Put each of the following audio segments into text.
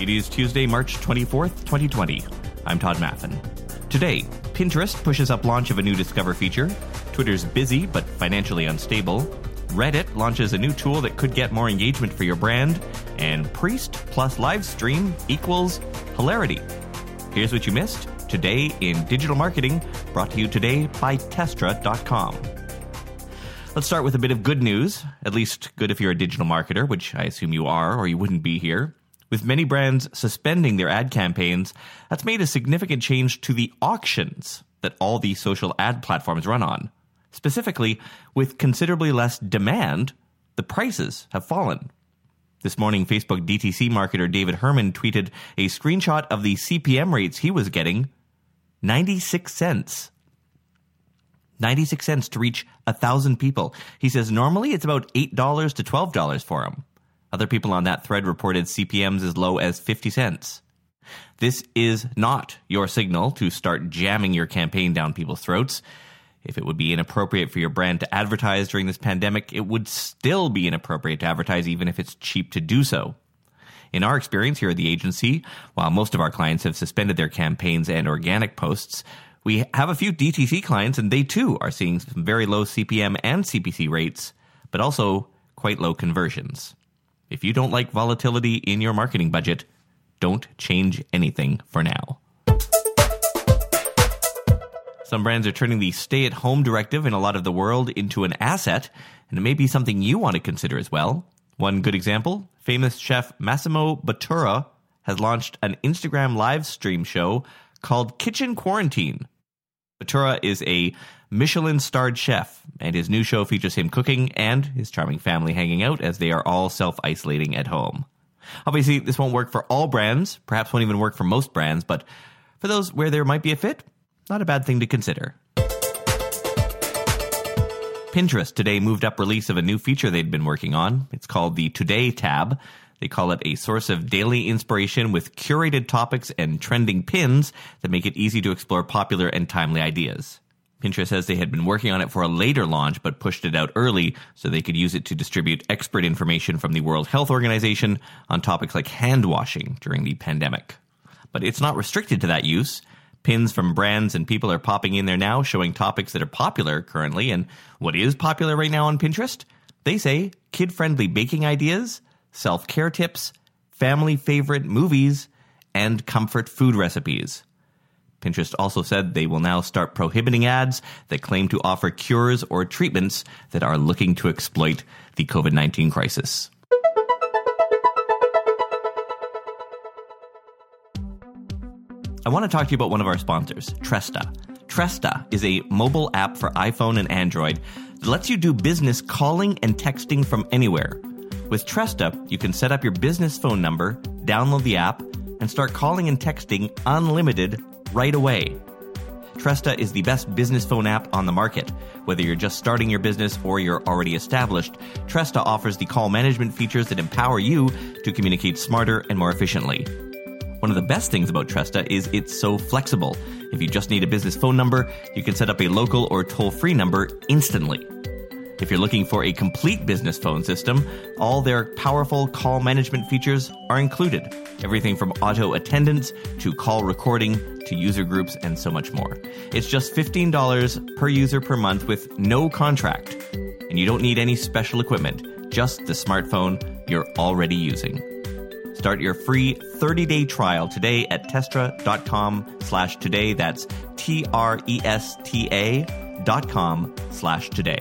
It is Tuesday, March 24th, 2020. I'm Tod Maffin. Today, Pinterest pushes up launch of a new Discover feature. Twitter's busy but financially unstable. Reddit launches a new tool that could get more engagement for your brand. And Priest plus live stream equals hilarity. Here's what you missed today in digital marketing, brought to you today by Tresta.com. Let's start with a bit of good news, at least good if you're a digital marketer, which I assume you are, or you wouldn't be here. With many brands suspending their ad campaigns, that's made a significant change to the auctions that all these social ad platforms run on. Specifically, with considerably less demand, the prices have fallen. This morning, Facebook DTC marketer David Herrmann tweeted a screenshot of the CPM rates he was getting 96 cents. 96 cents to reach a thousand people. He says normally it's about $8 to $12 for him. Other people on that thread reported CPMs as low as 50 cents. This is not your signal to start jamming your campaign down people's throats. If it would be inappropriate for your brand to advertise during this pandemic, it would still be inappropriate to advertise even if it's cheap to do so. In our experience here at the agency, while most of our clients have suspended their campaigns and organic posts, we have a few DTC clients and they too are seeing some very low CPM and CPC rates, but also quite low conversions. If you don't like volatility in your marketing budget, don't change anything for now. Some brands are turning the stay at home directive in a lot of the world into an asset, and it may be something you want to consider as well. One good example famous chef Massimo Bottura has launched an Instagram live stream show called Kitchen Quarantine. Bottura is a Michelin starred chef, and his new show features him cooking and his charming family hanging out as they are all self isolating at home. Obviously, this won't work for all brands, perhaps won't even work for most brands, but for those where there might be a fit, not a bad thing to consider. Pinterest today moved up release of a new feature they'd been working on. It's called the Today tab. They call it a source of daily inspiration with curated topics and trending pins that make it easy to explore popular and timely ideas. Pinterest says they had been working on it for a later launch, but pushed it out early so they could use it to distribute expert information from the World Health Organization on topics like hand washing during the pandemic. But it's not restricted to that use. Pins from brands and people are popping in there now showing topics that are popular currently. And what is popular right now on Pinterest? They say kid friendly baking ideas, self care tips, family favorite movies, and comfort food recipes. Pinterest also said they will now start prohibiting ads that claim to offer cures or treatments that are looking to exploit the COVID 19 crisis. I want to talk to you about one of our sponsors, Tresta. Tresta is a mobile app for iPhone and Android that lets you do business calling and texting from anywhere. With Tresta, you can set up your business phone number, download the app, and start calling and texting unlimited right away. Tresta is the best business phone app on the market. Whether you're just starting your business or you're already established, Tresta offers the call management features that empower you to communicate smarter and more efficiently. One of the best things about Tresta is it's so flexible. If you just need a business phone number, you can set up a local or toll free number instantly. If you're looking for a complete business phone system, all their powerful call management features are included. Everything from auto attendant to call recording to user groups and so much more. It's just $15 per user per month with no contract. And you don't need any special equipment, just the smartphone you're already using. Start your free 30-day trial today at tresta.com slash today. That's T-R-E-S-T-A dot com slash today.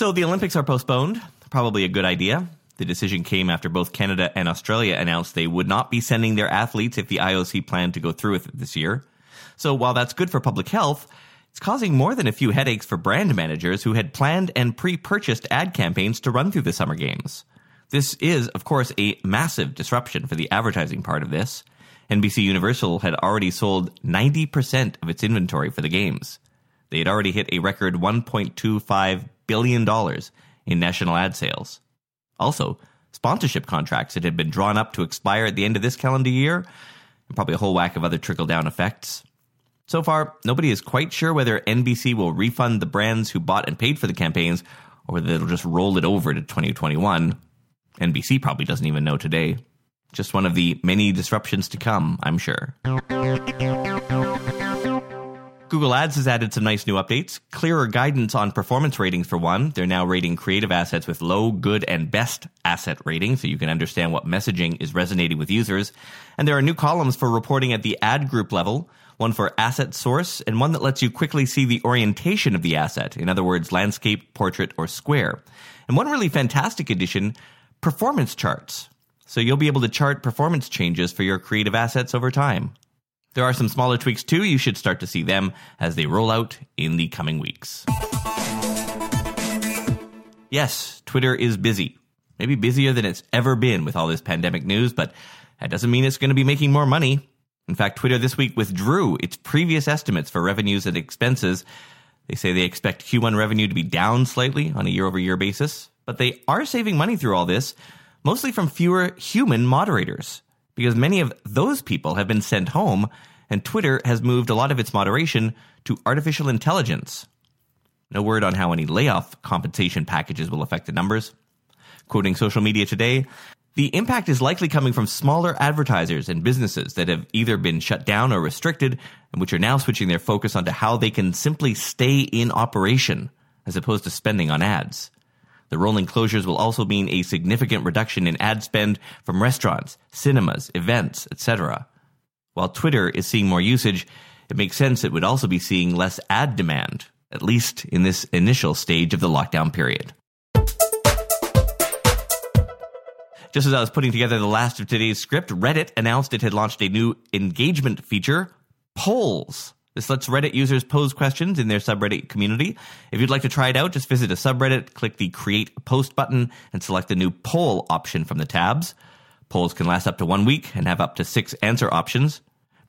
So the Olympics are postponed. Probably a good idea. The decision came after both Canada and Australia announced they would not be sending their athletes if the IOC planned to go through with it this year. So while that's good for public health, it's causing more than a few headaches for brand managers who had planned and pre-purchased ad campaigns to run through the summer games. This is, of course, a massive disruption for the advertising part of this. NBC Universal had already sold 90% of its inventory for the games. They had already hit a record $1.25 billion in national ad sales. Also, sponsorship contracts that had been drawn up to expire at the end of this calendar year, and probably a whole whack of other trickle down effects. So far, nobody is quite sure whether NBC will refund the brands who bought and paid for the campaigns or whether they'll just roll it over to 2021 NBC probably doesn't even know today. Just one of the many disruptions to come, I'm sure. Google Ads has added some nice new updates. Clearer guidance on performance ratings for one. They're now rating creative assets with low, good, and best asset ratings so you can understand what messaging is resonating with users. And there are new columns for reporting at the ad group level, one for asset source, and one that lets you quickly see the orientation of the asset. In other words, landscape, portrait, or square. And one really fantastic addition, performance charts. So you'll be able to chart performance changes for your creative assets over time. There are some smaller tweaks too. You should start to see them as they roll out in the coming weeks. Yes, Twitter is busy. Maybe busier than it's ever been with all this pandemic news, but that doesn't mean it's going to be making more money. In fact, Twitter this week withdrew its previous estimates for revenues and expenses. They say they expect Q1 revenue to be down slightly on a year over year basis, but they are saving money through all this, mostly from fewer human moderators because many of those people have been sent home, and Twitter has moved a lot of its moderation to artificial intelligence. No word on how any layoff compensation packages will affect the numbers. Quoting social media today, the impact is likely coming from smaller advertisers and businesses that have either been shut down or restricted, and which are now switching their focus onto how they can simply stay in operation, as opposed to spending on ads. The rolling closures will also mean a significant reduction in ad spend from restaurants, cinemas, events, etc. While Twitter is seeing more usage, it makes sense it would also be seeing less ad demand, at least in this initial stage of the lockdown period. Just as I was putting together the last of today's script, Reddit announced it had launched a new engagement feature, Polls. This lets Reddit users pose questions in their subreddit community. If you'd like to try it out, just visit a subreddit, click the Create a Post button, and select the new Poll option from the tabs. Polls can last up to one week and have up to six answer options.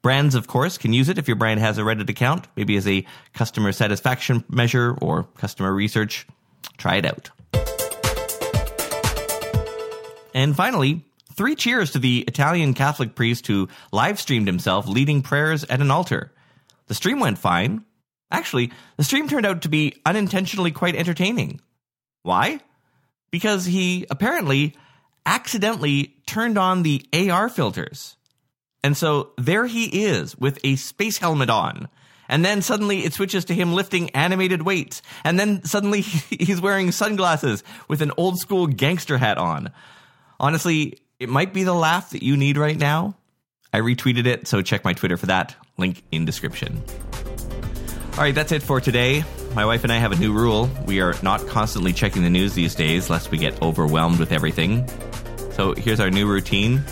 Brands, of course, can use it if your brand has a Reddit account, maybe as a customer satisfaction measure or customer research. Try it out. And finally, three cheers to the Italian Catholic priest who live streamed himself leading prayers at an altar. The stream went fine. Actually, the stream turned out to be unintentionally quite entertaining. Why? Because he apparently accidentally turned on the AR filters. And so there he is with a space helmet on. And then suddenly it switches to him lifting animated weights. And then suddenly he's wearing sunglasses with an old school gangster hat on. Honestly, it might be the laugh that you need right now. I retweeted it, so check my Twitter for that. Link in description. All right, that's it for today. My wife and I have a new rule. We are not constantly checking the news these days, lest we get overwhelmed with everything. So here's our new routine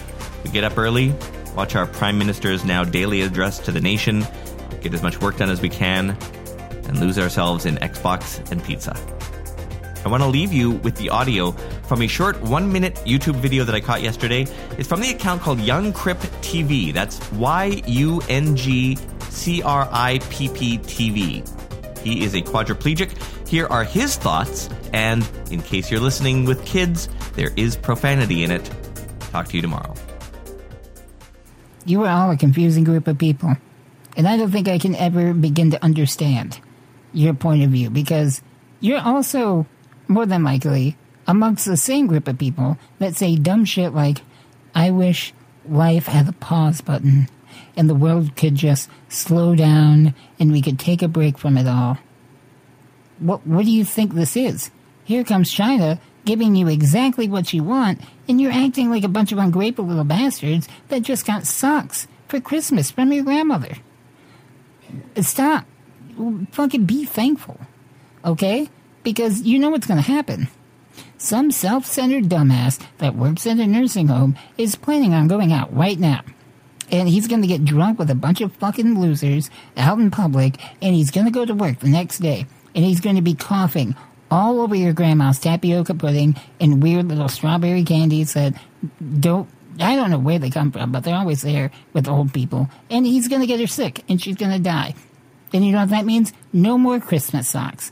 we get up early, watch our Prime Minister's now daily address to the nation, get as much work done as we can, and lose ourselves in Xbox and pizza. I want to leave you with the audio from a short one minute YouTube video that I caught yesterday. It's from the account called Yung Cripp TV. That's Y U N G C R I P P TV. He is a quadriplegic. Here are his thoughts, and in case you're listening with kids, there is profanity in it. Talk to you tomorrow. You are all a confusing group of people, and I don't think I can ever begin to understand your point of view because you're also more than likely, amongst the same group of people that say dumb shit like, I wish life had a pause button and the world could just slow down and we could take a break from it all. What, what do you think this is? Here comes China giving you exactly what you want, and you're acting like a bunch of ungrateful little bastards that just got socks for Christmas from your grandmother. Stop. Fucking be thankful. Okay? Because you know what's going to happen. Some self centered dumbass that works at a nursing home is planning on going out right now. And he's going to get drunk with a bunch of fucking losers out in public, and he's going to go to work the next day, and he's going to be coughing all over your grandma's tapioca pudding and weird little strawberry candies that don't I don't know where they come from, but they're always there with old people. And he's going to get her sick, and she's going to die. Then you know what that means? No more Christmas socks.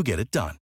who get it done.